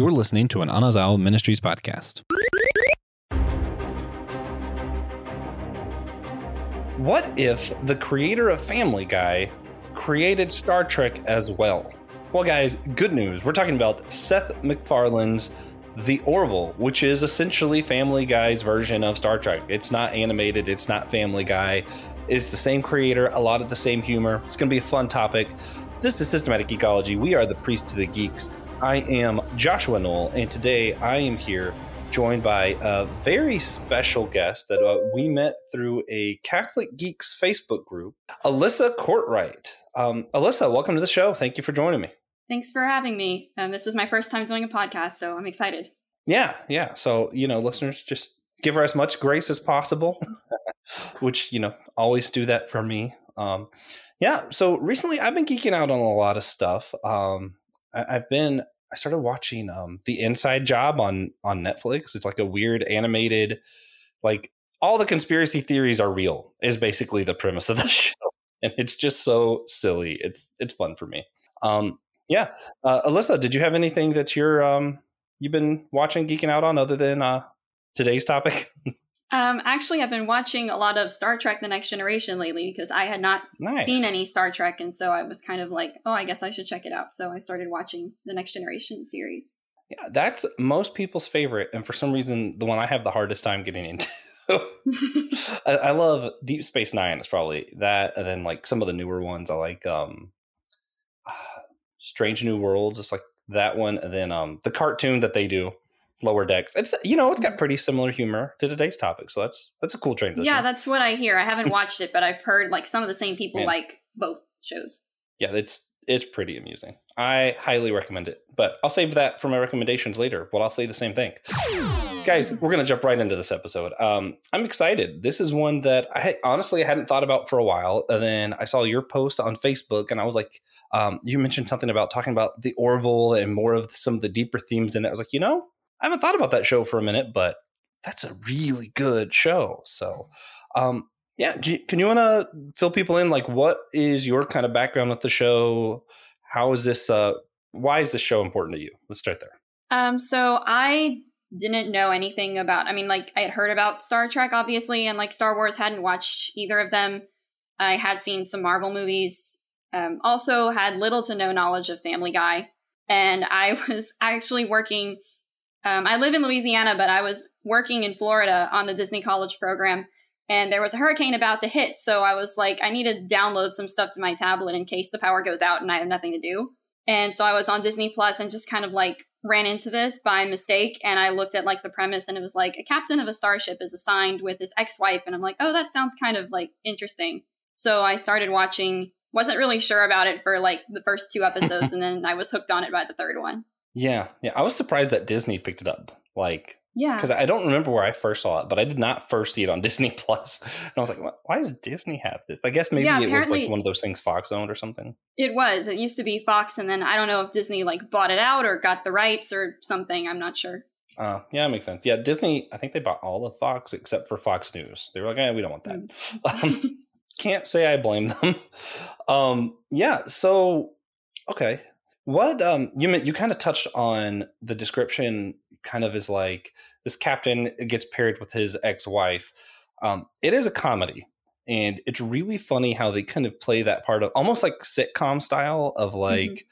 You're listening to an Anazao Ministries podcast. What if the creator of Family Guy created Star Trek as well? Well, guys, good news. We're talking about Seth MacFarlane's The Orville, which is essentially Family Guy's version of Star Trek. It's not animated, it's not Family Guy. It's the same creator, a lot of the same humor. It's going to be a fun topic. This is Systematic Geekology. We are the priest to the geeks. I am Joshua Noel, and today I am here joined by a very special guest that uh, we met through a Catholic Geeks Facebook group, Alyssa Kortright. Um, Alyssa, welcome to the show. Thank you for joining me. Thanks for having me. Um, this is my first time doing a podcast, so I'm excited. Yeah, yeah. So, you know, listeners, just give her as much grace as possible, which, you know, always do that for me. Um, yeah. So recently I've been geeking out on a lot of stuff. Um, I, have been, I started watching um, The Inside Job on, on Netflix. It's like a weird animated, like all the conspiracy theories are real, is basically the premise of the show. And it's just so silly. It's, it's fun for me. Um, yeah, uh, Alyssa, did you have anything that you're um, you've been watching, geeking out on, other than uh, today's topic? um, actually, I've been watching a lot of Star Trek: The Next Generation lately because I had not nice. seen any Star Trek, and so I was kind of like, oh, I guess I should check it out. So I started watching the Next Generation series. Yeah, that's most people's favorite, and for some reason, the one I have the hardest time getting into. I, I, love Deep Space Nine. It's probably that, and then like some of the newer ones. I like um, Strange New Worlds. It's like that one, and then um, the cartoon that they do, Lower Decks. It's you know it's got pretty similar humor to today's topic, so that's that's a cool transition. Yeah, that's what I hear. I haven't watched it, but I've heard like some of the same people like both shows. Yeah, it's it's pretty amusing. I highly recommend it, but I'll save that for my recommendations later. But I'll say the same thing guys, we're gonna jump right into this episode. Um, I'm excited. This is one that I honestly I hadn't thought about for a while, and then I saw your post on Facebook, and I was like, um, you mentioned something about talking about the Orville and more of some of the deeper themes in it. I was like, you know, I haven't thought about that show for a minute, but that's a really good show. So, um, yeah, you, can you want to fill people in? Like, what is your kind of background with the show? How is this? Uh, why is this show important to you? Let's start there. Um, so I didn't know anything about I mean like I had heard about Star Trek obviously and like Star Wars hadn't watched either of them. I had seen some Marvel movies. Um, also had little to no knowledge of Family Guy and I was actually working um, I live in Louisiana but I was working in Florida on the Disney College program and there was a hurricane about to hit so I was like I need to download some stuff to my tablet in case the power goes out and I have nothing to do. And so I was on Disney Plus and just kind of like ran into this by mistake and I looked at like the premise and it was like a captain of a starship is assigned with his ex-wife and I'm like, "Oh, that sounds kind of like interesting." So I started watching wasn't really sure about it for like the first two episodes and then I was hooked on it by the third one. Yeah. Yeah, I was surprised that Disney picked it up. Like yeah. Because I don't remember where I first saw it, but I did not first see it on Disney Plus. And I was like, why does Disney have this? I guess maybe yeah, it was like one of those things Fox owned or something. It was. It used to be Fox, and then I don't know if Disney like bought it out or got the rights or something. I'm not sure. Uh, yeah, that makes sense. Yeah, Disney, I think they bought all of Fox except for Fox News. They were like, eh, we don't want that. Mm. um, can't say I blame them. um, yeah, so, okay. What um you you kind of touched on the description kind of is like this captain gets paired with his ex-wife. Um, it is a comedy, and it's really funny how they kind of play that part of almost like sitcom style of mm-hmm. like mm-hmm.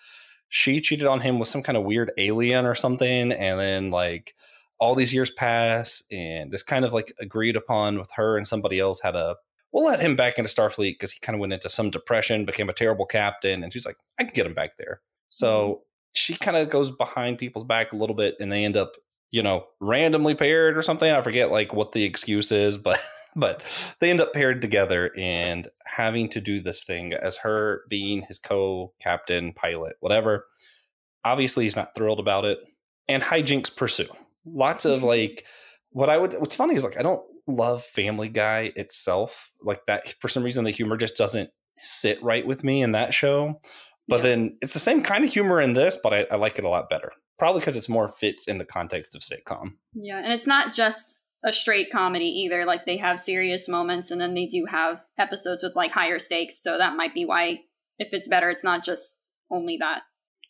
she cheated on him with some kind of weird alien or something, and then like all these years pass, and it's kind of like agreed upon with her and somebody else had a we'll let him back into Starfleet because he kind of went into some depression, became a terrible captain, and she's like, I can get him back there. So mm-hmm. she kind of goes behind people's back a little bit, and they end up you know, randomly paired or something. I forget like what the excuse is, but but they end up paired together and having to do this thing as her being his co-captain, pilot, whatever. Obviously, he's not thrilled about it, and hijinks pursue. Lots of like what I would. What's funny is like I don't love Family Guy itself like that. For some reason, the humor just doesn't sit right with me in that show. But yeah. then it's the same kind of humor in this, but I, I like it a lot better probably because it's more fits in the context of sitcom. Yeah, and it's not just a straight comedy either. Like they have serious moments, and then they do have episodes with like higher stakes. So that might be why if it's better, it's not just only that.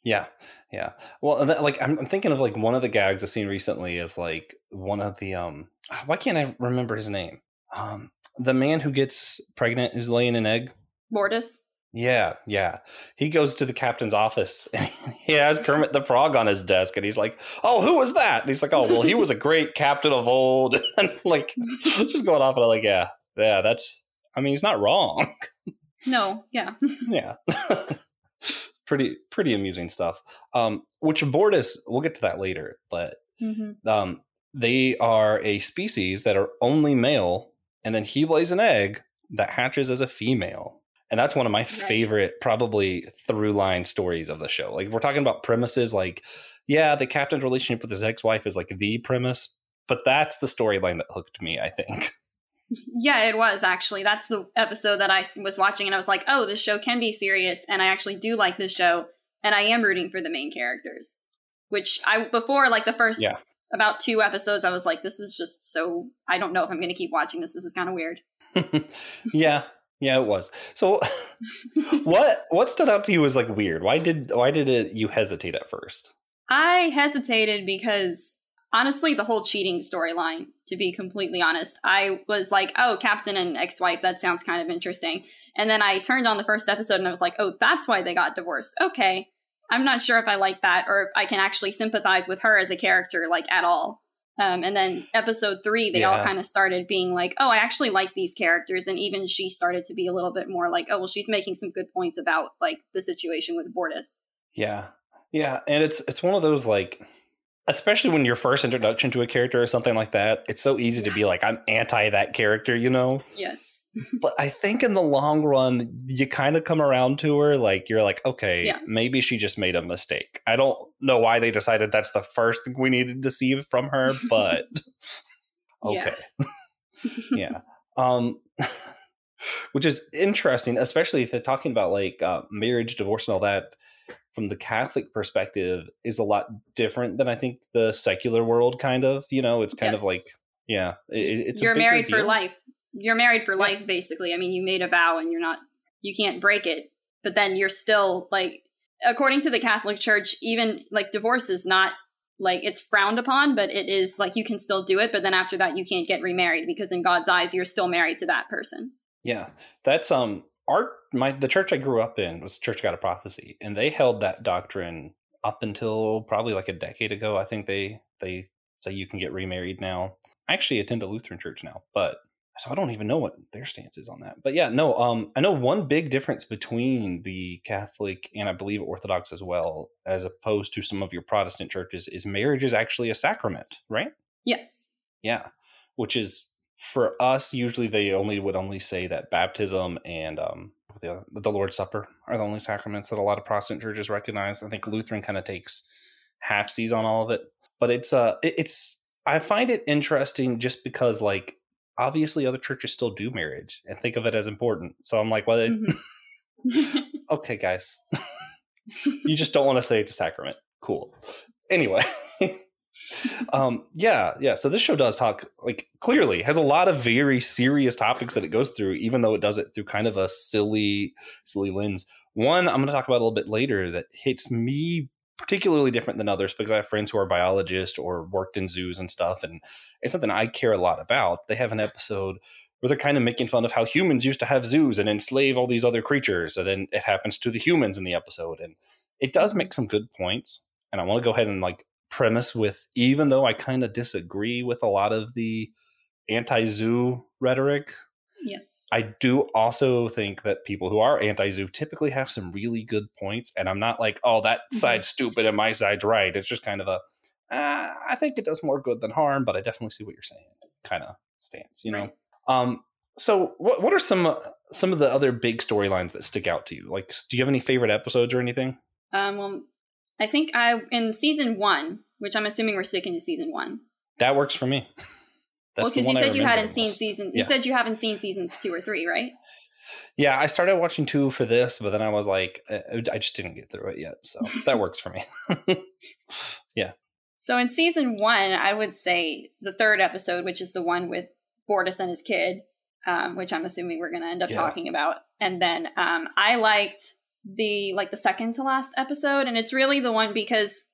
Yeah, yeah. Well, that, like I'm, I'm thinking of like one of the gags I've seen recently is like one of the um. Why can't I remember his name? Um, the man who gets pregnant who's laying an egg. Mortis. Yeah, yeah. He goes to the captain's office and he has Kermit the Frog on his desk and he's like, Oh, who was that? And he's like, Oh, well, he was a great captain of old. and like, just going off and I'm like, Yeah, yeah, that's, I mean, he's not wrong. No, yeah. yeah. pretty, pretty amusing stuff. Um, which Bortus, we'll get to that later, but Mm-hmm. um, they are a species that are only male and then he lays an egg that hatches as a female and that's one of my favorite probably through line stories of the show like we're talking about premises like yeah the captain's relationship with his ex-wife is like the premise but that's the storyline that hooked me i think Yeah, it was actually. That's the episode that I was watching, and I was like, oh, this show can be serious, and I actually do like this show, and I am rooting for the main characters. Which I, before, like the first Yeah. about two episodes, I was like, this is just so, I don't know if I'm going to keep watching this. This is kind of weird. yeah yeah it was so what what stood out to you was like weird why did why did it you hesitate at first I hesitated because honestly, the whole cheating storyline, to be completely honest, I was like, oh, Captain and ex wife, that sounds kind of interesting. And then I turned on the first episode and I was like, oh, that's why they got divorced. Okay. I'm not sure if I like that or if I can actually sympathize with her as a character, like at all. Um, and then episode three, they all kind of started being like, oh, I actually like these characters. And even she started to be a little bit more like, oh, well, she's making some good points about like the situation with Bortus. Yeah. Yeah, and it's it's one of those like especially when your first introduction to a character or something like that, it's so easy to be like I'm anti that character, you know? Yes. But I think in the long run you kind of come around to her like you're like okay, Yeah. maybe she just made a mistake. I don't know why they decided that's the first thing we needed to see from her, but okay. yeah. Um which is interesting, especially if they're talking about like uh, marriage, divorce, and all that from the Catholic perspective is a lot different than I think the secular world kind of, you know, it's kind of like, yeah, it, it's a you're married for deal. life. You're married for life, basically. I mean, you made a vow and you're not, you can't break it. But then you're still like, according to the Catholic Church, even like divorce is not like it's frowned upon, but it is like you can still do it. But then after that, you can't get remarried because in God's eyes, you're still married to that person. Yeah, that's um our my the church I grew up in was Church God of Prophecy, and they held that doctrine up until probably like a decade ago. I think they they say you can get remarried now. I actually attend a Lutheran church now, but so I don't even know what their stance is on that. But yeah, no, um, I know one big difference between the Catholic and I believe Orthodox as well, as opposed to some of your Protestant churches, is marriage is actually a sacrament, right? Yes. Yeah, which is for us usually they only would only say that baptism and um, the the Lord's Supper are the only sacraments that a lot of Protestant churches recognize. I think Lutheran kind of takes half seas on all of it, but it's uh it- it's I find it interesting just because like obviously other churches still do marriage and think of it as important. So I'm like, well, Mhm. okay, guys, you just don't want to say it's a sacrament. Cool. Anyway. um yeah yeah so this show does talk like clearly has a lot of very serious topics that it goes through even though it does it through kind of a silly silly lens one i'm going to talk about a little bit later that hits me particularly different than others because i have friends who are biologists or worked in zoos and stuff and it's something i care a lot about. They have an episode where they're kind of making fun of how humans used to have zoos and enslave all these other creatures and then it happens to the humans in the episode and it does make some good points and i want to go ahead and like premise with even though I kind of disagree with a lot of the anti-zoo rhetoric, yes. I do also think that people who are anti-zoo typically have some really good points and I'm not like, "Oh, that Mhm. side's stupid and my side's right." It's just kind of a uh, I think it does more good than harm, but I definitely see what you're saying. Kind of stance, you know. Right. Um so what what are some some of the other big storylines that stick out to you? Like do you have any favorite episodes or anything? Um, well, I think I, in season one, which I'm assuming we're sticking to season one. That works for me. well, That's the because you said you hadn't seen season. You Yeah. said you haven't seen seasons two or three, right? Yeah, I started watching two for this, but then I was like, uh, I just didn't get through it yet. So that works for me. Yeah. So in season one, I would say the third episode, which is the one with Bortus and his kid, um, which I'm assuming we're going to end up Yeah. talking about. And then um, I liked the like the second to last episode, and it's really the one because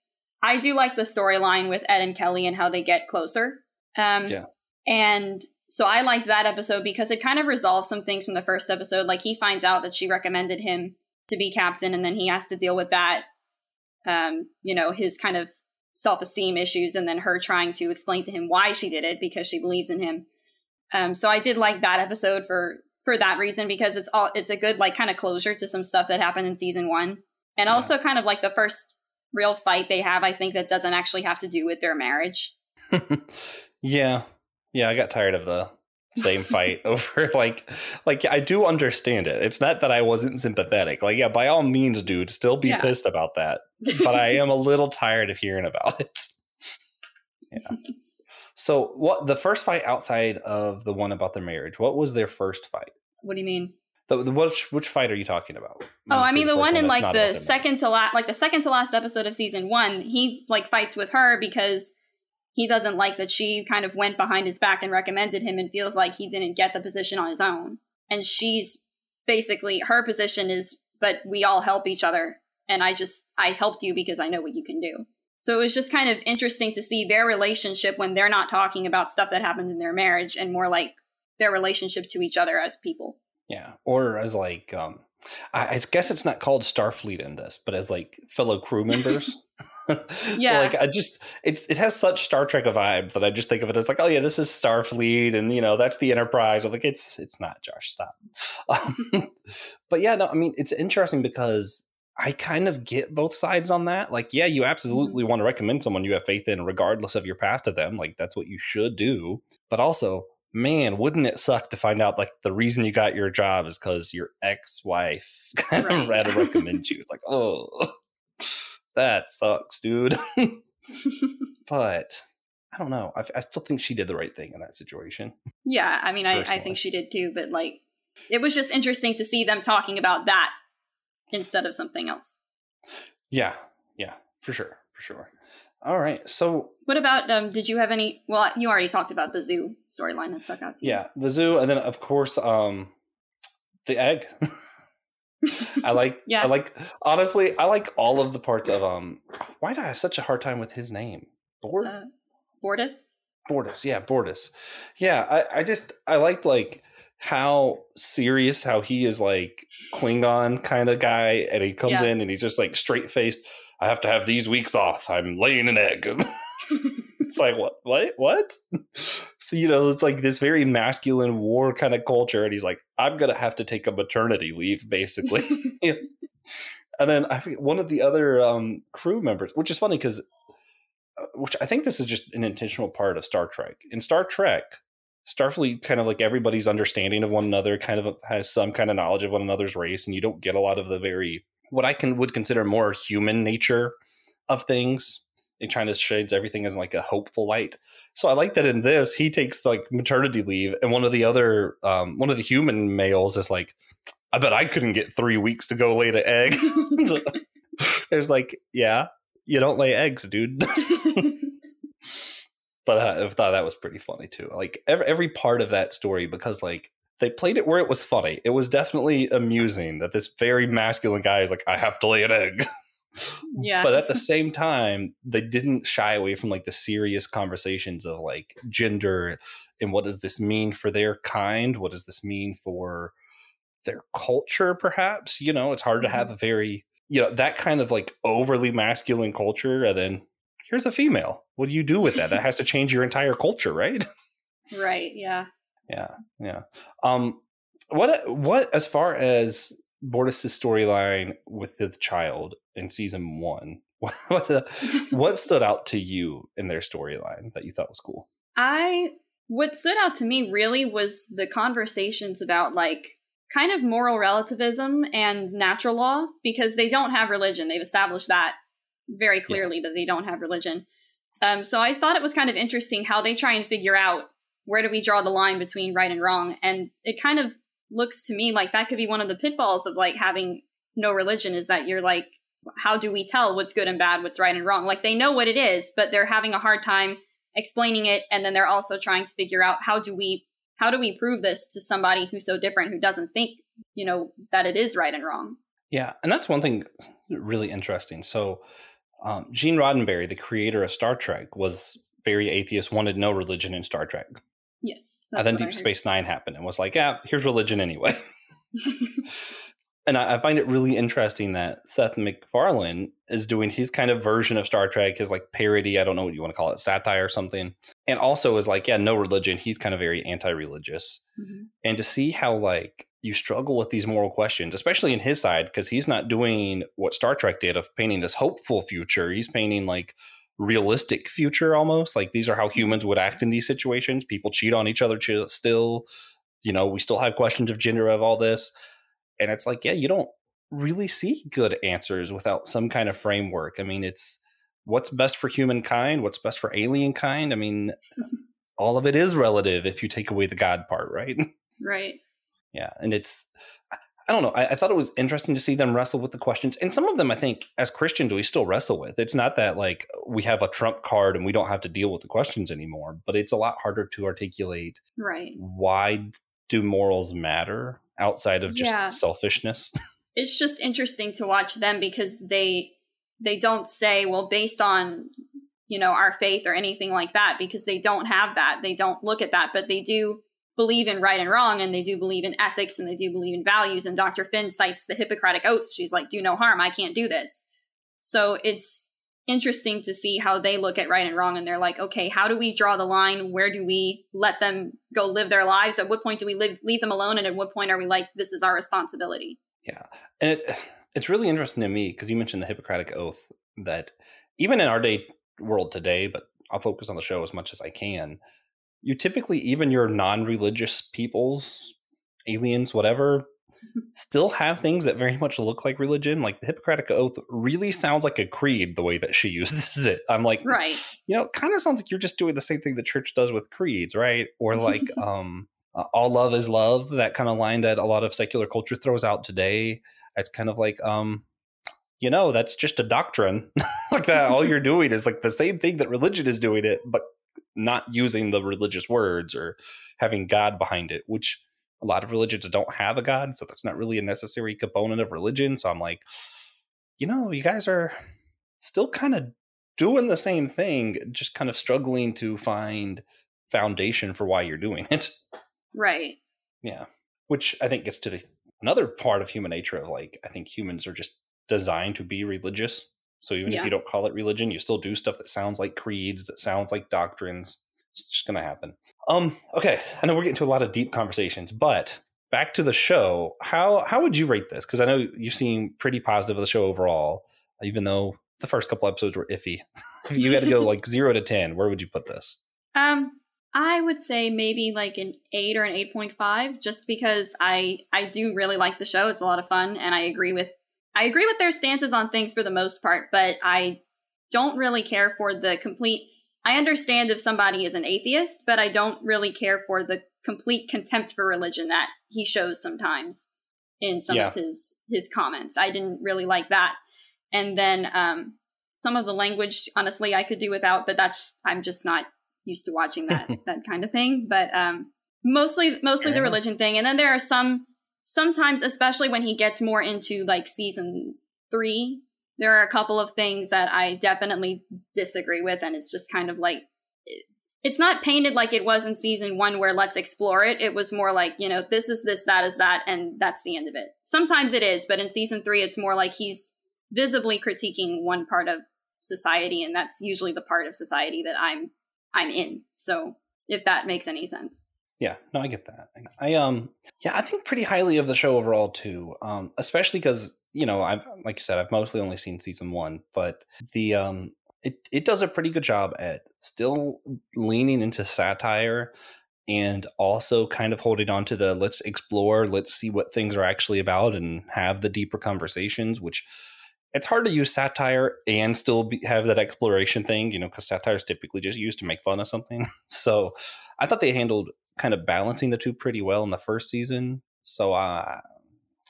I do like the storyline with Ed and Kelly and how they get closer. Um, Yeah. And so I liked that episode because it kind of resolves some things from the first episode. Like he finds out that she recommended him to be captain, and then he has to deal with that. Um, you know, his kind of self esteem issues, and then her trying to explain to him why she did it because she believes in him. Um, so I did like that episode for for that reason because it's all it's a good like kind of closure to some stuff that happened in season one, and Yeah. also kind of like the first real fight they have. I think that doesn't actually have to do with their marriage. yeah. Yeah, I got tired of the same fight over like like I do understand it. It's not that I wasn't sympathetic. Like yeah, by all means dude, still be Yeah. pissed about that. But I am a little tired of hearing about it. Yeah. So what the first fight outside of the one about their marriage, what was their first fight? what do you mean? The, the which which fight are you talking about? Oh, I mean the first one in like the second to last, like the second to last episode of season one. He like fights with her because he doesn't like that she kind of went behind his back and recommended him, and feels like he didn't get the position on his own. And she's basically her position is, but we all help each other, and I just I helped you because I know what you can do. So it was just kind of interesting to see their relationship when they're not talking about stuff that happened in their marriage, and more like their relationship to each other as people. Yeah, or as like um, I, I guess it's not called Starfleet in this, but as like fellow crew members. Yeah. like I just it's it has such Star Trek vibes that I just think of it as like, oh yeah, this is Starfleet, and you know that's the Enterprise. I'm like, it's it's not Josh, stop. Um, but yeah, no, I mean it's interesting because I kind of get both sides on that. Like, yeah, you absolutely want to recommend someone you have faith in, regardless of your past of them. Like that's what you should do. But also, man, wouldn't it suck to find out like the reason you got your job is because your ex-wife kind of Right. had to recommend you? It's like, oh, that sucks, dude. but I don't know. I, I still think she did the right thing in that situation. Yeah, I mean, I, I think she did too, but like, it was just interesting to see them talking about that instead of something else. Yeah, yeah, for sure, for sure. All right, so What about, um, did you have any? Well, you already talked about the zoo storyline that stuck out to you. yeah, the zoo, and then of course, um, the egg. I like. Yeah. I like. Honestly, I like all of the parts of um. Why do I have such a hard time with his name? Bord. Uh, Bortus? Bortus, yeah, Bortus. Yeah, I, I just I liked like how serious how he is like Klingon kind of guy, and he comes Yeah. in and he's just like straight faced. I have to have these weeks off. I'm laying an egg. it's like what what what? So you know, it's like this very masculine war kind of culture, and he's like, I'm gonna have to take a maternity leave, basically. and then I one of the other um, crew members, which is funny because, which I think this is just an intentional part of Star Trek. In Star Trek, Starfleet kind of like everybody's understanding of one another, kind of has some kind of knowledge of one another's race, and you don't get a lot of the very what I can would consider more human nature of things. It kind of shades everything as like a hopeful light. So I like that in this, he takes like maternity leave, and one of the other, um, one of the human males is like, I bet I couldn't get three weeks to go lay an egg. There's like, yeah, you don't lay eggs, dude. but uh, I thought that was pretty funny too. Like every, every part of that story, because like they played it where it was funny. It was definitely amusing that this very masculine guy is like, I have to lay an egg. yeah. but at the same time, they didn't shy away from like the serious conversations of like gender and what does this mean for their kind? What does this mean for their culture, perhaps? You know, it's hard to have mm-hmm. a very, you know, that kind of like overly masculine culture. And then here's a female. What do you do with that? That has to change your entire culture, right? right, yeah. Yeah, yeah. Um, what what as far as Bortus's storyline with the child in season one, what what, what stood out to you in their storyline that you thought was cool? I what stood out to me really was the conversations about like kind of moral relativism and natural law because they don't have religion. They've established that very clearly that they don't have religion. Um, so I thought it was kind of interesting how they try and figure out where do we draw the line between right and wrong, and it kind of looks to me like that could be one of the pitfalls of like having no religion is that you're like how do we tell what's good and bad what's right and wrong like they know what it is but they're having a hard time explaining it and then they're also trying to figure out how do we how do we prove this to somebody who's so different who doesn't think you know that it is right and wrong Yeah, and that's one thing really interesting. So, um, Gene Roddenberry, the creator of Star Trek, was very atheist, wanted no religion in Star Trek. Yes. And then Deep Space Nine happened and was like, yeah, here's religion anyway. and I, I, find it really interesting that Seth MacFarlane is doing his kind of version of Star Trek, his like parody. I don't know what you want to call it, satire or something. And also is like, yeah, no religion. He's kind of very anti-religious. Mm-hmm. And to see how like you struggle with these moral questions, especially in his side, because he's not doing what Star Trek did of painting this hopeful future. He's painting like realistic future almost. Like these are how humans would act in these situations. People cheat on each other still. You know, we still have questions of gender of all this and it's like yeah you don't really see good answers without some kind of framework i mean it's what's best for humankind what's best for alien kind i mean all of it is relative if you take away the god part right right yeah and it's i don't know I, I, thought it was interesting to see them wrestle with the questions and some of them i think as christians do we still wrestle with it's not that like we have a trump card and we don't have to deal with the questions anymore but it's a lot harder to articulate right why do morals matter outside of just yeah. selfishness. it's just interesting to watch them because they they don't say, well, based on you know our faith or anything like that, because they don't have that. They don't look at that, but they do believe in right and wrong and they do believe in ethics and they do believe in values and dr finn cites the hippocratic oaths. She's like do no harm. I can't do this. So it's interesting to see how they look at right and wrong and they're like okay how do we draw the line? Where do we let them go live their lives? At what point do we live, leave them alone? And at what point are we like this is our responsibility? Yeah. And it, it's really interesting to me because you mentioned the hippocratic oath that even in our day world today but i'll focus on the show as much as i can you typically even your non-religious peoples aliens whatever still have things that very much look like religion. Like the Hippocratic Oath really sounds like a creed the way that she uses it. I'm like, right. You know, it kind of sounds like you're just doing the same thing the church does with creeds, right? Or like, um, all love is love, that kind of line that a lot of secular culture throws out today. It's kind of like, um, you know, that's just a doctrine. like that, all you're doing is like the same thing that religion is doing it, but not using the religious words or having God behind it, which a lot of religions don't have a god, so that's not really a necessary component of religion. So I'm like, you know, you guys are still kind of doing the same thing, just kind of struggling to find foundation for why you're doing it. Right. Yeah. Which I think gets to the another part of human nature of like I think humans are just designed to be religious. So even yeah. if you don't call it religion, you still do stuff that sounds like creeds, that sounds like doctrines. It's just gonna happen. Um, okay, I know we're getting to a lot of deep conversations, but back to the show. How how would you rate this? Because I know you seem pretty positive of the show overall, even though the first couple episodes were iffy. if you had to go like zero to ten, where would you put this? Um, I would say maybe like an eight or an eight point five, just because I I do really like the show. It's a lot of fun, and I agree with I agree with their stances on things for the most part, but I don't really care for the complete I understand if somebody is an atheist, but I don't really care for the complete contempt for religion that he shows sometimes in some yeah. of his his comments. I didn't really like that. And then um, some of the language, honestly, I could do without, but that's I'm just not used to watching that that kind of thing. But um, mostly mostly the religion thing. And then there are some sometimes, especially when he gets more into like season three there are a couple of things that I definitely disagree with, and it's just kind of like it's not painted like it was in season one where let's explore it. It was more like, you know, this is this, that is that, and that's the end of it. Sometimes it is, but in season three, it's more like he's visibly critiquing one part of society, and that's usually the part of society that I'm I'm in. So if that makes any sense. Yeah, no, I get that. I um yeah, I think pretty highly of the show overall too. Um, especially because you know, I've like you said, I've mostly only seen season one, but the um, it it does a pretty good job at still leaning into satire and also kind of holding on to the let's explore, let's see what things are actually about, and have the deeper conversations. Which it's hard to use satire and still be, have that exploration thing, you know, because satire is typically just used to make fun of something. so I thought they handled kind of balancing the two pretty well in the first season. So uh,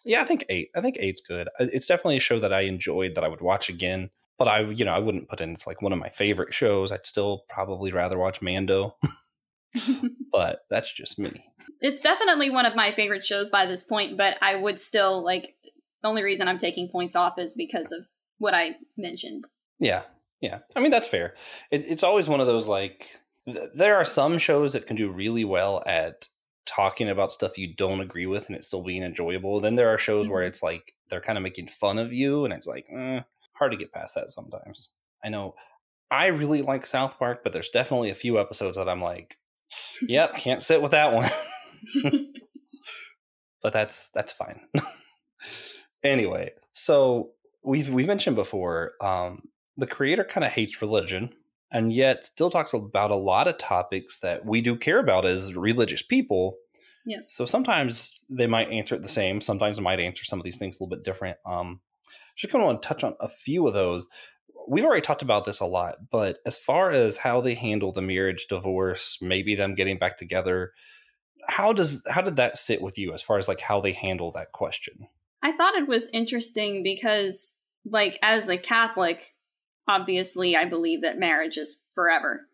yeah, I think eight. I think eight's good. It's definitely a show that I enjoyed that I would watch again. But I, you know, I wouldn't put in it's like one of my favorite shows. I'd still probably rather watch Mando. but that's just me. It's definitely one of my favorite shows by this point, but I would still like the only reason I'm taking points off is because of what I mentioned. Yeah, yeah. I mean that's fair. It, it's always one of those like there are some shows that can do really well at talking about stuff you don't agree with and it's still being enjoyable. Then there are shows where Mhm. it's like they're kind of making fun of you and it's like eh, hard to get past that sometimes. I know I really like South Park, but there's definitely a few episodes that I'm like, yep, can't sit with that one. but that's that's fine. anyway, so we've we've mentioned before, um, the creator kind of hates religion, and yet still talks about a lot of topics that we do care about as religious people. yes. So sometimes they might answer it the same. Sometimes they might answer some of these things a little bit different. Um, just kind of want to touch on a few of those. We've already talked about this a lot, but as far as how they handle the marriage, divorce, maybe them getting back together, how does how did that sit with you as far as like how they handle that question? I thought it was interesting because, like, as a Catholic, obviously I believe that marriage is forever.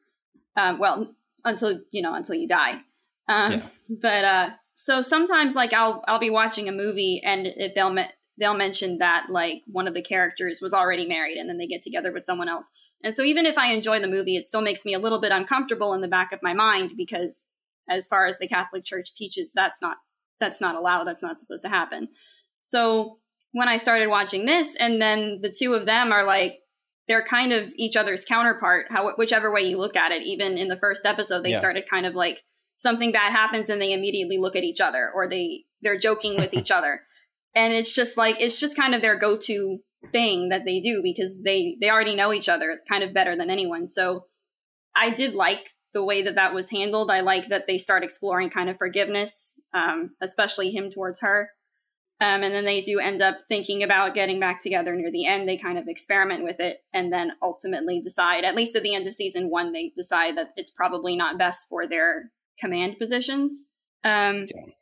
Um, well, until you know, until you die. Um, Yeah. But uh, so sometimes, like, I'll I'll be watching a movie and it, they'll me- they'll mention that like one of the characters was already married and then they get together with someone else. And so even if I enjoy the movie, it still makes me a little bit uncomfortable in the back of my mind because, as far as the Catholic Church teaches, that's not that's not allowed. That's not supposed to happen. So when I started watching this, and then the two of them are like, they're kind of each other's counterpart, how, whichever way you look at it. Even in the first episode, they Yeah. started kind of like something bad happens and they immediately look at each other or they they're joking with each other. And it's just like it's just kind of their go-to thing that they do because they they already know each other kind of better than anyone. So I did like the way that that was handled. I like that they start exploring kind of forgiveness, um, especially him towards her. Um, and then they do end up thinking about getting back together near the end. They kind of experiment with it and then ultimately decide, at least at the end of season one, they decide that it's probably not best for their command positions. Um, Yeah.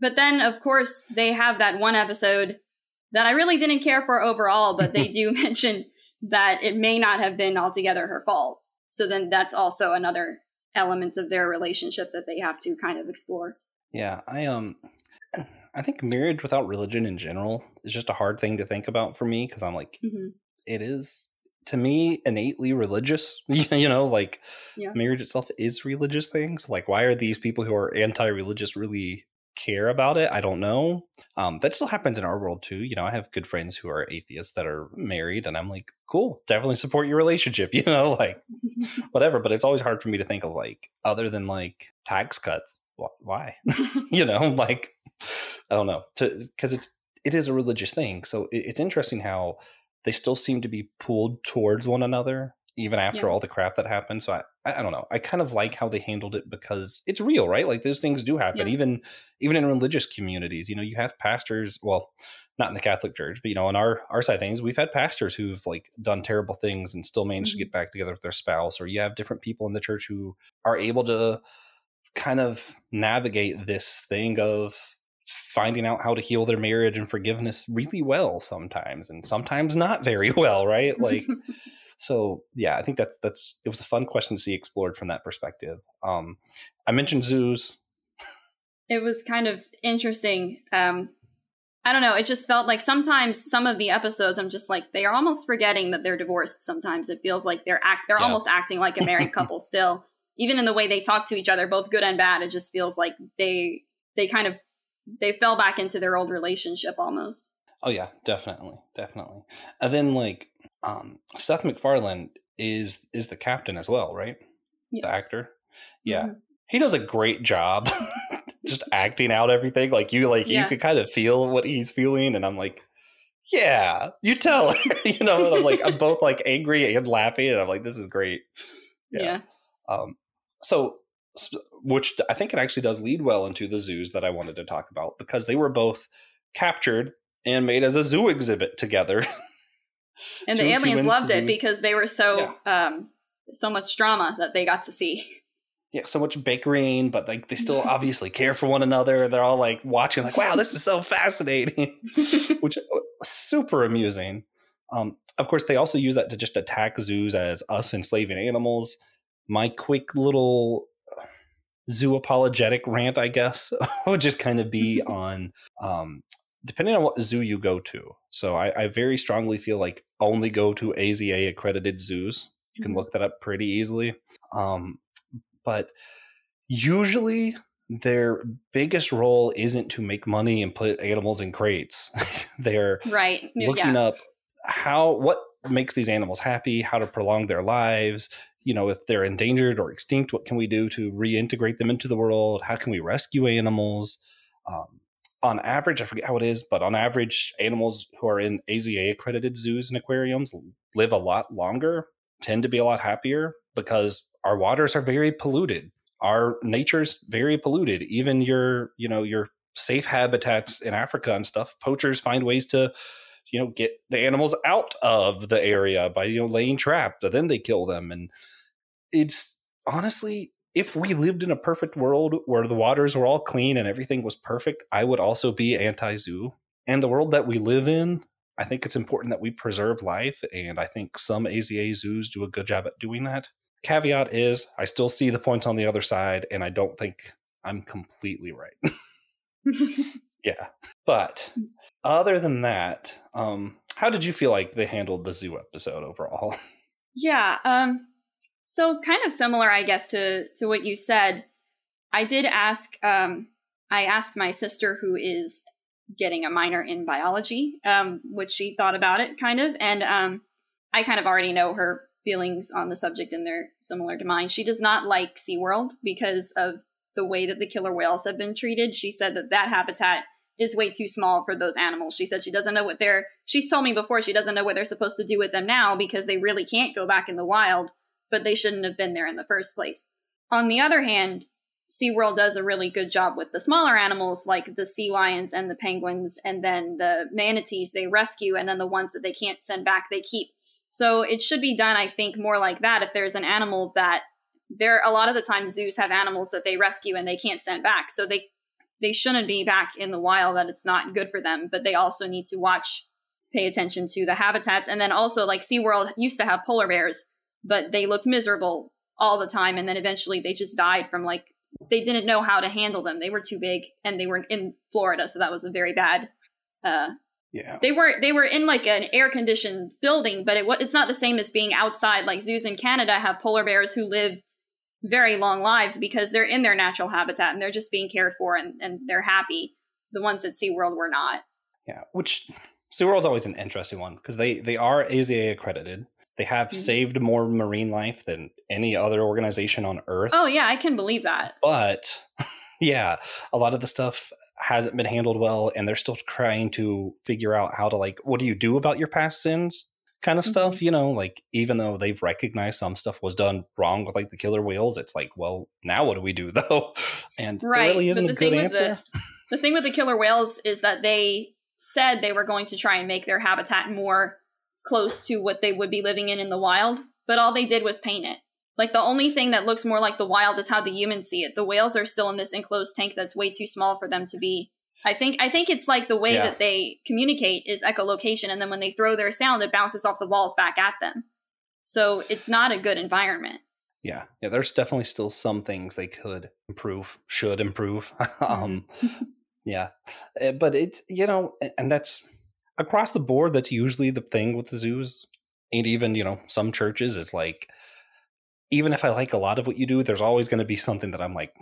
But then, of course, they have that one episode that I really didn't care for overall, but they do mention that it may not have been altogether her fault. So then that's also another element of their relationship that they have to kind of explore. Yeah, I um I think marriage without religion in general is just a hard thing to think about for me because I'm like hmm it is to me innately religious. you know, like Yeah. marriage itself is religious things. Like why are these people who are anti-religious really care about it? I don't know. Um that still happens in our world too. You know, I have good friends who are atheists that are married and I'm like, "Cool, definitely support your relationship." You know, like whatever, but it's always hard for me to think of like other than like tax cuts. Why? you know, like I don't know, because it's it is a religious thing. So it, it's interesting how they still seem to be pulled towards one another even after Yeah. all the crap that happened. So I, I don't know. I kind of like how they handled it because it's real, right? Like those things do happen, Yeah. even even in religious communities. You know, you have pastors. Well, not in the Catholic Church, but you know, on our our side of things, we've had pastors who've like done terrible things and still managed Mhm. to get back together with their spouse. Or you have different people in the church who are able to kind of navigate this thing of finding out how to heal their marriage and forgiveness really well sometimes and sometimes not very well right like so yeah i think that's that's it was a fun question to see explored from that perspective um i mentioned zoos it was kind of interesting. Um, I don't know. It just felt like sometimes some of the episodes, I'm just like they are almost forgetting that they're divorced. Sometimes it feels like they're act they're Yeah. almost acting like a married couple still, even in the way they talk to each other, both good and bad. It just feels like they they kind of they fell back into their old relationship almost. oh yeah definitely definitely and then like um seth macfarlane is is the captain as well right Yes. the actor yeah Mhm. he does a great job just acting out everything like you like Yeah. you could kind of feel what he's feeling and i'm like yeah you tell her you know and i'm like i'm both like angry and laughing and i'm like this is great Yeah. um so which i think it actually does lead well into the zoos that i wanted to talk about because they were both captured and made as a zoo exhibit together And the aliens loved it because they were so um so much drama that they got to see. yeah, so much bickering, but like they still obviously care for one another. They're all like watching, like, wow, this is so fascinating, which uh, super amusing. Um, of course, they also use that to just attack zoos as us enslaving animals. My quick little zoo apologetic rant, I guess, would just kind of be on um, depending on what zoo you go to. So I, I very strongly feel like only go to AZA accredited zoos. You can Mhm. look that up pretty easily. Um, but usually their biggest role isn't to make money and put animals in crates. They're Right. looking yeah. up how what makes these animals happy, how to prolong their lives. You know, if they're endangered or extinct, what can we do to reintegrate them into the world? How can we rescue animals? Um, on average, I forget how it is, but on average, animals who are in AZA accredited zoos and aquariums live a lot longer, tend to be a lot happier because our waters are very polluted. Our nature's very polluted. Even your, you know, your safe habitats in Africa and stuff, poachers find ways to you know get the animals out of the area by you know laying traps but then they kill them and it's honestly if we lived in a perfect world where the waters were all clean and everything was perfect i would also be anti-zoo. And the world that we live in i think it's important that we preserve life and i think some aza zoos do a good job at doing that. Caveat is i still see the points on the other side and i don't think i'm completely right. Yeah. But hmm. Other than that um how did you feel like they handled the zoo episode overall Yeah. Um. So kind of similar, I guess, to to what you said. I did ask. Um. I asked my sister, who is getting a minor in biology, um, what she thought about it, kind of, and um, I kind of already know her feelings on the subject, and they're similar to mine. She does not like SeaWorld because of the way that the killer whales have been treated. She said that that habitat is way too small for those animals. She said she doesn't know what they're she's told me before she doesn't know what they're supposed to do with them now because they really can't go back in the wild, but they shouldn't have been there in the first place. On the other hand, SeaWorld does a really good job with the smaller animals like the sea lions and the penguins and then the manatees they rescue and then the ones that they can't send back they keep. So it should be done I think more like that if there's an animal that there a lot of the time zoos have animals that they rescue and they can't send back. So they they shouldn't be back in the wild that it's not good for them but they also need to watch pay attention to the habitats. And then also like seaworld used to have polar bears but they looked miserable all the time. And then eventually they just died from like they didn't know how to handle them. They were too big and they were in florida so that was a very bad uh yeah. they were they were in like an air conditioned building but it, it's not the same as being outside. Like zoos in canada have polar bears who live very long lives because they're in their natural habitat and they're just being cared for and, and they're happy. The ones at SeaWorld were not. yeah which SeaWorld's always an interesting one because they they are AZA accredited they have Mhm. saved more marine life than any other organization on earth Oh yeah, I can believe that. but yeah a lot of the stuff hasn't been handled well and they're still trying to figure out how to like what do you do about your past sins kind of stuff mm-hmm. you know like even though they've recognized some stuff was done wrong with like the killer whales it's like well now what do we do though and there Right, really isn't a good with the- answer The thing with the killer whales is that they said they were going to try and make their habitat more close to what they would be living in in the wild, but all they did was paint it. Like the only thing that looks more like the wild is how the humans see it. The whales are still in this enclosed tank that's way too small for them to be. I think I think it's like the way Yeah. that they communicate is echolocation, and then when they throw their sound, it bounces off the walls back at them. So it's not a good environment. yeah yeah there's definitely still some things they could improve should improve um yeah Uh, but it's you know and that's across the board that's usually the thing with the zoos and even you know some churches it's like even if i like a lot of what you do there's always going to be something that i'm like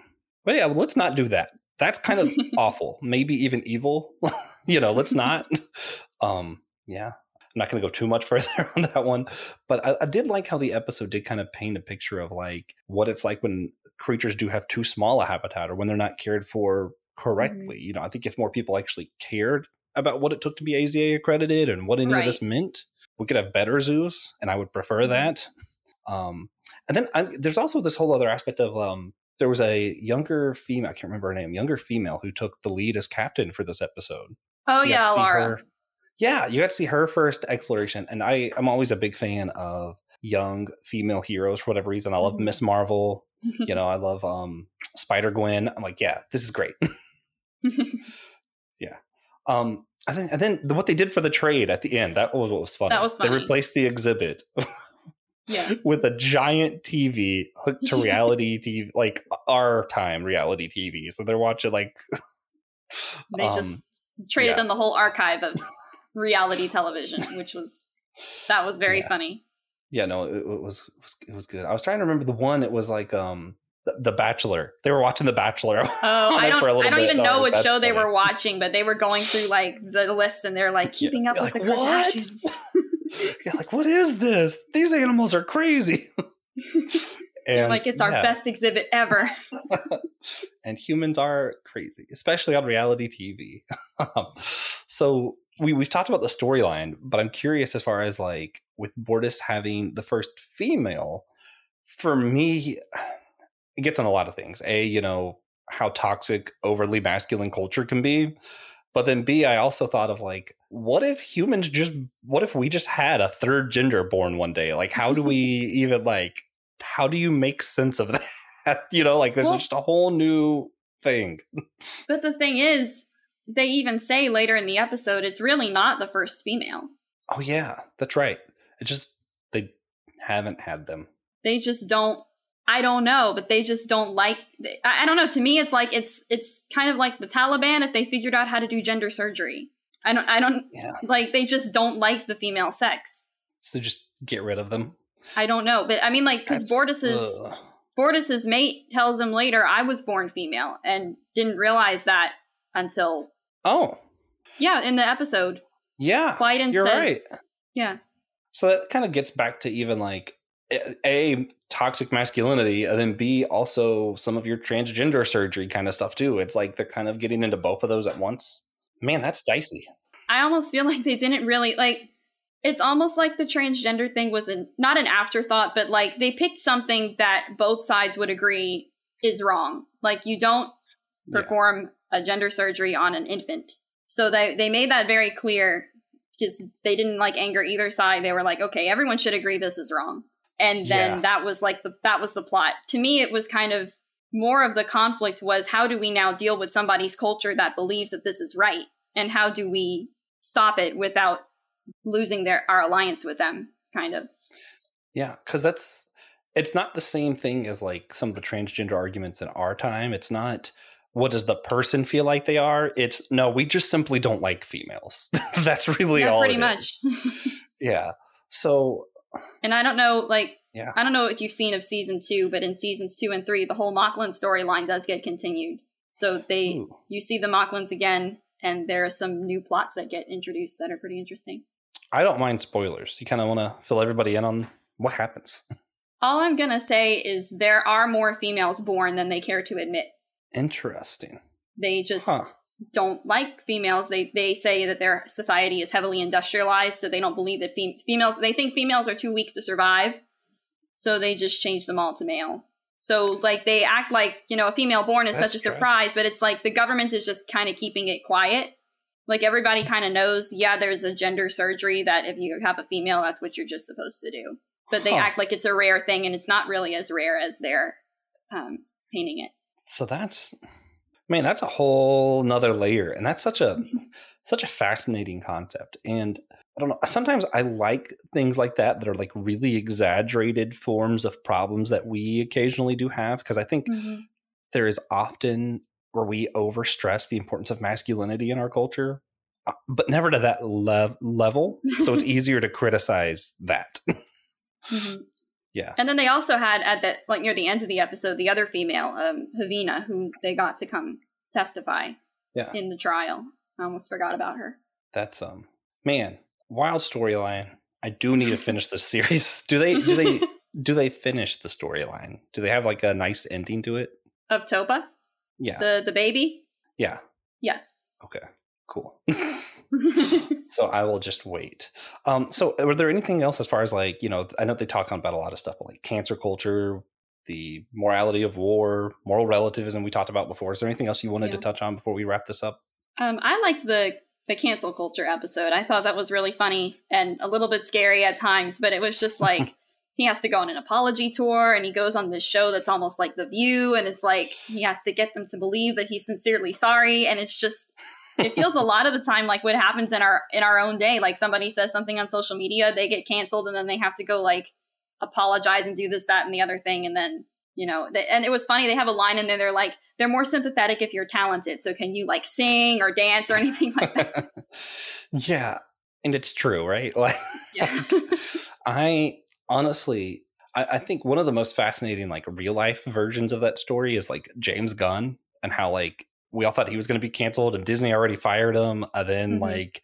well yeah well, let's not do that that's kind of awful. Maybe even evil. You know let's not. Um yeah. I'm not going to go too much further on that one. But I, I did like how the episode did kind of paint a picture of like what it's like when creatures do have too small a habitat or when they're not cared for correctly. You know i think if more people actually cared about what it took to be aza accredited and what any of this meant we could have better zoos and i would prefer Mhm. that. Um and then I, there's also this whole other aspect of um there was a younger female i can't remember her name younger female who took the lead as captain for this episode Oh so yeah, Alara. her- yeah, you got to see her first exploration, and I I'm always a big fan of young female heroes for whatever reason. I love Mhm. Miss Marvel. You know, I love um Spider Gwen. I'm like, yeah, this is great. Yeah. Um, I think, and then what they did for the trade at the end that was what was funny. That was fun. They replaced the exhibit yeah. with a giant TV hooked to reality TV, like our time reality TV. So they're watching like They um, just traded Yeah. them the whole archive of reality television, which was that was very Yeah. funny. Yeah, no, it, it was it was it was good. I was trying to remember the one. It was like um the, Bachelor. They were watching The Bachelor. Oh, I don't for a little I don't even No, know that's show they funny. were watching, but they were going through like the list and they're like Yeah, keeping up you're with like, the "What?" Kardashians. Yeah, like what is this? These animals are crazy. and like it's our yeah, best exhibit ever. and humans are crazy, especially on reality TV. Um, so we we've talked about the storyline, but I'm curious as far as like with Bortus having the first female. For me, it gets on a lot of things. A, you know how toxic overly masculine culture can be. But then B, I also thought of like, what if humans just, what if we just had a third gender born one day? Like, how do we even like, how do you make sense of that? you know, like there's Well- just a whole new thing. But the thing is, they even say later in the episode it's really not the first female. Oh yeah, that's right. It just they haven't had them. They just don't I don't know, but they just don't like I, don't know, to me it's like it's it's kind of like the Taliban if they figured out how to do gender surgery. I don't I don't Yeah, like they just don't like the female sex. so just get rid of them. I don't know, but I mean like That's- Bortus's ugh. Bortus's mate tells him later I was born female and didn't realize that until Oh yeah, in the episode. yeah, Klyden you're says right. Yeah. So that kind of gets back to even like a, toxic masculinity, and then b also some of your transgender surgery kind of stuff too. It's like they're kind of getting into both of those at once. Man, that's dicey. I almost feel like they didn't really like it's almost like the transgender thing was an, not an afterthought, but like they picked something that both sides would agree is wrong. Like you don't Yeah. perform a gender surgery on an infant. So they they made that very clear because they didn't like anger either side. They were like, okay, everyone should agree this is wrong. And then Yeah. that was like the that was the plot. To me, it was kind of more of the conflict was how do we now deal with somebody's culture that believes that this is right, and how do we stop it without losing their our alliance with them? Kind of. Yeah, because that's it's not the same thing as like some of the transgender arguments in our time. It's not what does the person feel like they are. It's no, we just simply don't like females. that's really yeah, all. pretty much. Yeah. So and I don't know, like Yeah. I don't know what you've seen of season two, but in seasons two and three, the whole Moclan storyline does get continued. So they ooh, you see the Moclans again, and there are some new plots that get introduced that are pretty interesting. I don't mind spoilers. You kind of want to fill everybody in on what happens. All I'm gonna say is there are more females born than they care to admit. Interesting. They just Huh. Don't like females. They they say that their society is heavily industrialized, so they don't believe that fem- females. They think females are too weak to survive, so they just change them all to male. So like they act like you know a female born is That's such a tragic. surprise, but it's like the government is just kind of keeping it quiet. Like everybody kind of knows, yeah, there's a gender surgery that if you have a female, that's what you're just supposed to do. But they Huh. act like it's a rare thing, and it's not really as rare as they're um, painting it. So that's man, that's a whole nother layer. And that's such a such a fascinating concept. And I don't know, sometimes I like things like that that are like really exaggerated forms of problems that we occasionally do have. Because I think there is often where we overstress the importance of masculinity in our culture, uh, but never to that lev- level. So it's easier to criticize that. Mhm. Yeah. And then they also had at that like near the end of the episode the other female, um, Heveena, who they got to come testify Yeah. in the trial. I almost forgot about her. That's um man, wild storyline. I do need to finish this series. Do they do they do they finish the storyline? Do they have like a nice ending to it? Of Topa, Yeah. the the baby. yeah. Yes. Okay. Cool. so I will just wait. Um so were there anything else as far as like, you know, I know they talk about a lot of stuff like cancel culture, the morality of war, moral relativism we talked about before. Is there anything else you wanted to touch on before we wrap this up? um, I liked the the cancel culture episode. I thought that was really funny and a little bit scary at times, but it was just like he has to go on an apology tour and he goes on this show that's almost like The View, and it's like he has to get them to believe that he's sincerely sorry, and it's just it feels a lot of the time like what happens in our in our own day. Like somebody says something on social media, they get canceled, and then they have to go like apologize and do this, that, and the other thing, and then you know and it was funny they have a line in there they're like they're more sympathetic if you're talented so can you like sing or dance or anything like that yeah and it's true right like yeah i honestly I, I think one of the most fascinating like real life versions of that story is like james gunn and how like we all thought he was going to be canceled and disney already fired him and then mm-hmm. like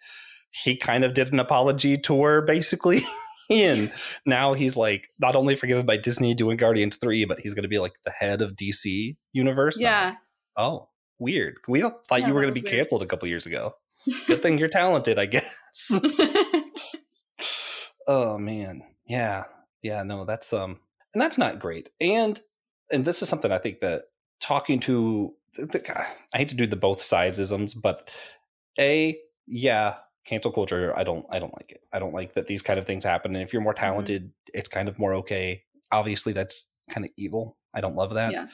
he kind of did an apology tour basically and now he's like not only forgiven by Disney doing Guardians 3, but he's going to be like the head of DC Universe. Yeah. Like, oh, weird. We all thought yeah, you were going to be weird. canceled a couple years ago. Good thing you're talented, I guess. oh man. Yeah. Yeah, no, that's um and that's not great. And and this is something I think that talking to the, I hate to do the both sides isms, but a yeah, cancel culture i don't i don't like it i don't like that these kind of things happen and if you're more mm-hmm. talented mm-hmm. it's kind of more okay obviously that's kind of evil i don't love that yeah.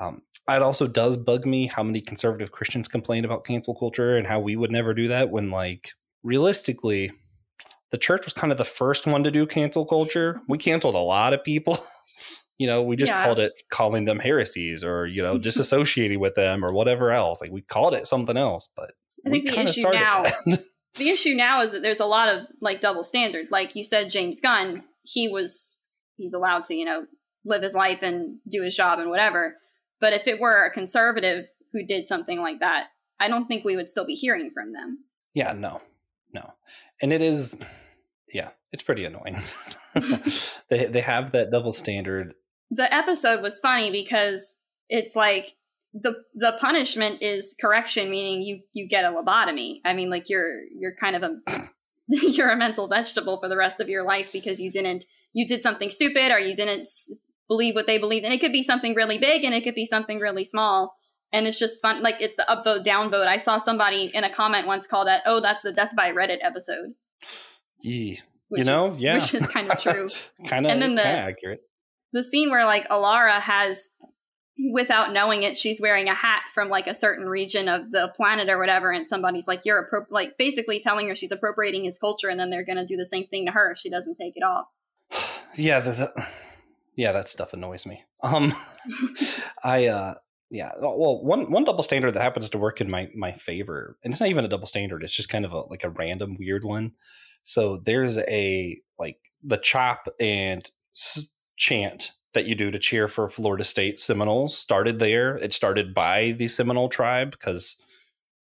um, it also does bug me how many conservative christians complain about cancel culture and how we would never do that when like realistically the church was kind of the first one to do cancel culture we canceled a lot of people you know we just yeah. called it calling them heresies or you know disassociating with them or whatever else like we called it something else but I think the issue now the issue now is that there's a lot of like double standard. Like you said, James Gunn, he was he's allowed to you know live his life and do his job and whatever. But if it were a conservative who did something like that, I don't think we would still be hearing from them. Yeah, no, no, and it is, yeah, it's pretty annoying. they they have that double standard. The episode was funny because it's like the the punishment is correction, meaning you you get a lobotomy. I mean, like you're you're kind of a you're a mental vegetable for the rest of your life because you didn't you did something stupid or you didn't believe what they believed, and it could be something really big and it could be something really small. And it's just fun, like it's the upvote downvote. I saw somebody in a comment once call that, "Oh, that's the death by Reddit episode." Yeah, you know, is, yeah, which is kind of true, kind of, and then the, accurate. The scene where like Alara has without knowing it, she's wearing a hat from like a certain region of the planet or whatever, and somebody's like, "You're appro-, like basically telling her she's appropriating his culture, and then they're going to do the same thing to her if she doesn't take it off." yeah, the, the, yeah, that stuff annoys me. Um, I uh, yeah, well, one one double standard that happens to work in my my favor, and it's not even a double standard; it's just kind of a like a random weird one. So there's a like the chop and chant that you do to cheer for Florida State Seminoles started there. It started by the Seminole tribe because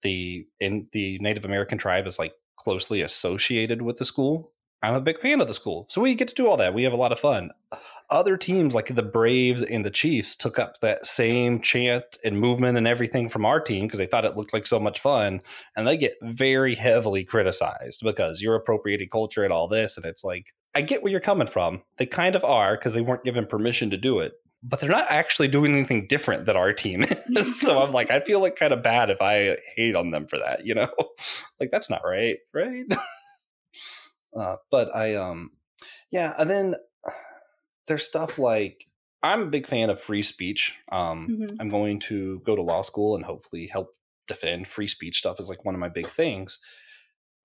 the in the Native American tribe is like closely associated with the school. I'm a big fan of the school. So we get to do all that. We have a lot of fun. Other teams like the Braves and the Chiefs took up that same chant and movement and everything from our team because they thought it looked like so much fun. And they get very heavily criticized because you're appropriating culture and all this. And it's like, I get where you're coming from. They kind of are because they weren't given permission to do it. But they're not actually doing anything different than our team is. so I'm like, I feel like kind of bad if I hate on them for that, you know? like that's not right, right? Uh, but I, um, yeah, and then there's stuff like I'm a big fan of free speech. Um, mm-hmm. I'm going to go to law school and hopefully help defend free speech stuff is like one of my big things.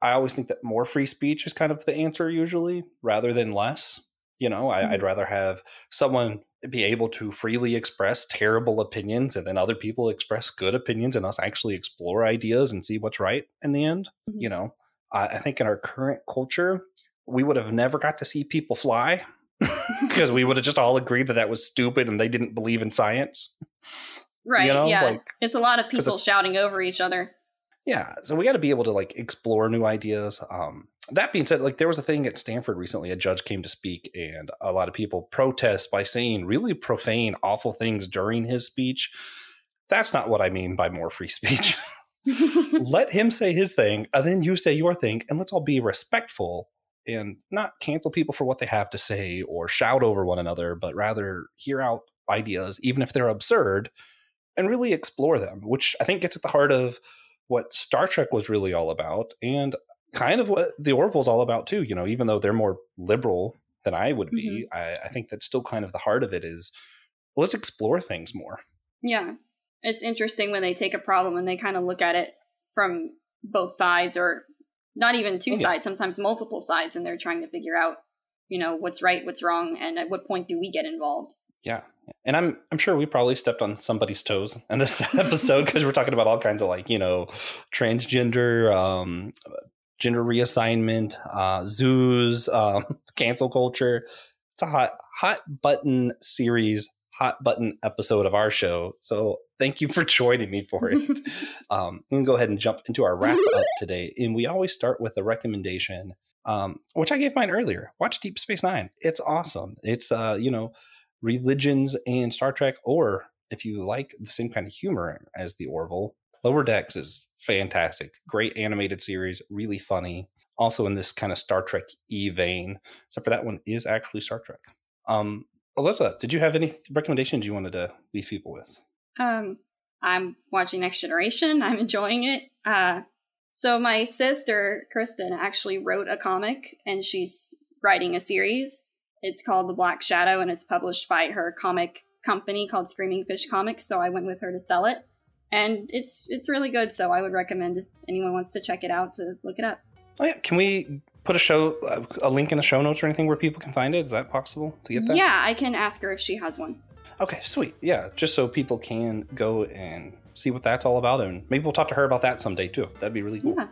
I always think that more free speech is kind of the answer usually rather than less. You know, I, mm-hmm. I'd rather have someone be able to freely express terrible opinions and then other people express good opinions and us actually explore ideas and see what's right in the end. Mm-hmm. You know, uh, I think in our current culture, we would have never got to see people fly because we would have just all agreed that that was stupid and they didn't believe in science. Right. You know? Yeah. Like, it's a lot of people shouting over each other. Yeah. So we got to be able to like explore new ideas. Um, that being said, like there was a thing at Stanford recently, a judge came to speak and a lot of people protest by saying really profane, awful things during his speech. That's not what I mean by more free speech. let him say his thing, and then you say your thing, and let's all be respectful and not cancel people for what they have to say or shout over one another, but rather hear out ideas, even if they're absurd, and really explore them, which I think gets at the heart of what Star Trek was really all about and kind of what the Orville's all about too. You know, even though they're more liberal than I would be, mm-hmm. I, I think that's still kind of the heart of it is let's explore things more. Yeah it's interesting when they take a problem and they kind of look at it from both sides or not even two sides sometimes multiple sides and they're trying to figure out you know what's right what's wrong and at what point do we get involved Yeah. And I'm I'm sure we probably stepped on somebody's toes in this episode because we're talking about all kinds of like, you know, transgender, um, gender reassignment, uh, zoos, um, cancel culture. It's a hot hot button series, hot button episode of our show. So thank you for joining me for it. um, gonna go ahead and jump into our wrap up today. And we always start with a recommendation, um, which I gave mine earlier. Watch Deep Space Nine. It's awesome. It's uh, you know, religions and Star Trek, or if you like the same kind of humor as the Orville, Lower Decks is fantastic. Great animated series, really funny. Also in this kind of Star Trek E vein, except for that one is actually Star Trek. Um, Alyssa, did you have any recommendations you wanted to leave people with? Um, I'm watching Next Generation. I'm enjoying it. Uh, so my sister Kristen actually wrote a comic, and she's writing a series. It's called The Black Shadow, and it's published by her comic company called Screaming Fish Comics. So I went with her to sell it, and it's it's really good. So I would recommend if anyone wants to check it out to look it up. Oh yeah, can we put a show a link in the show notes or anything where people can find it? Is that possible to get that? Yeah, I can ask her if she has one. Okay, sweet. Yeah, just so people can go and see what that's all about, and maybe we'll talk to her about that someday too. That'd be really cool. Yeah,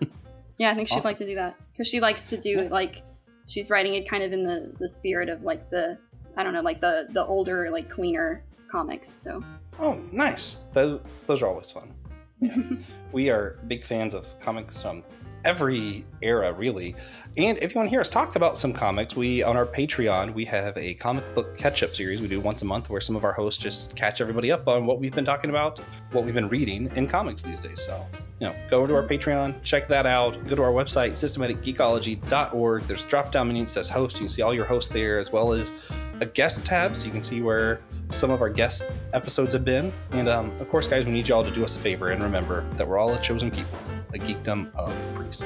yeah I think she'd awesome. like to do that because she likes to do like she's writing it kind of in the the spirit of like the I don't know like the the older like cleaner comics. So. Oh, nice. Those those are always fun. Yeah. we are big fans of comics from every era, really. And if you want to hear us talk about some comics, we on our Patreon we have a comic book catch-up series we do once a month, where some of our hosts just catch everybody up on what we've been talking about, what we've been reading in comics these days. So you know, go to our Patreon, check that out. Go to our website, systematicgeekology.org. There's a drop down menu that says host. You can see all your hosts there, as well as a guest tab, so you can see where some of our guest episodes have been. And um, of course, guys, we need y'all to do us a favor and remember that we're all a chosen people, a geekdom of priest.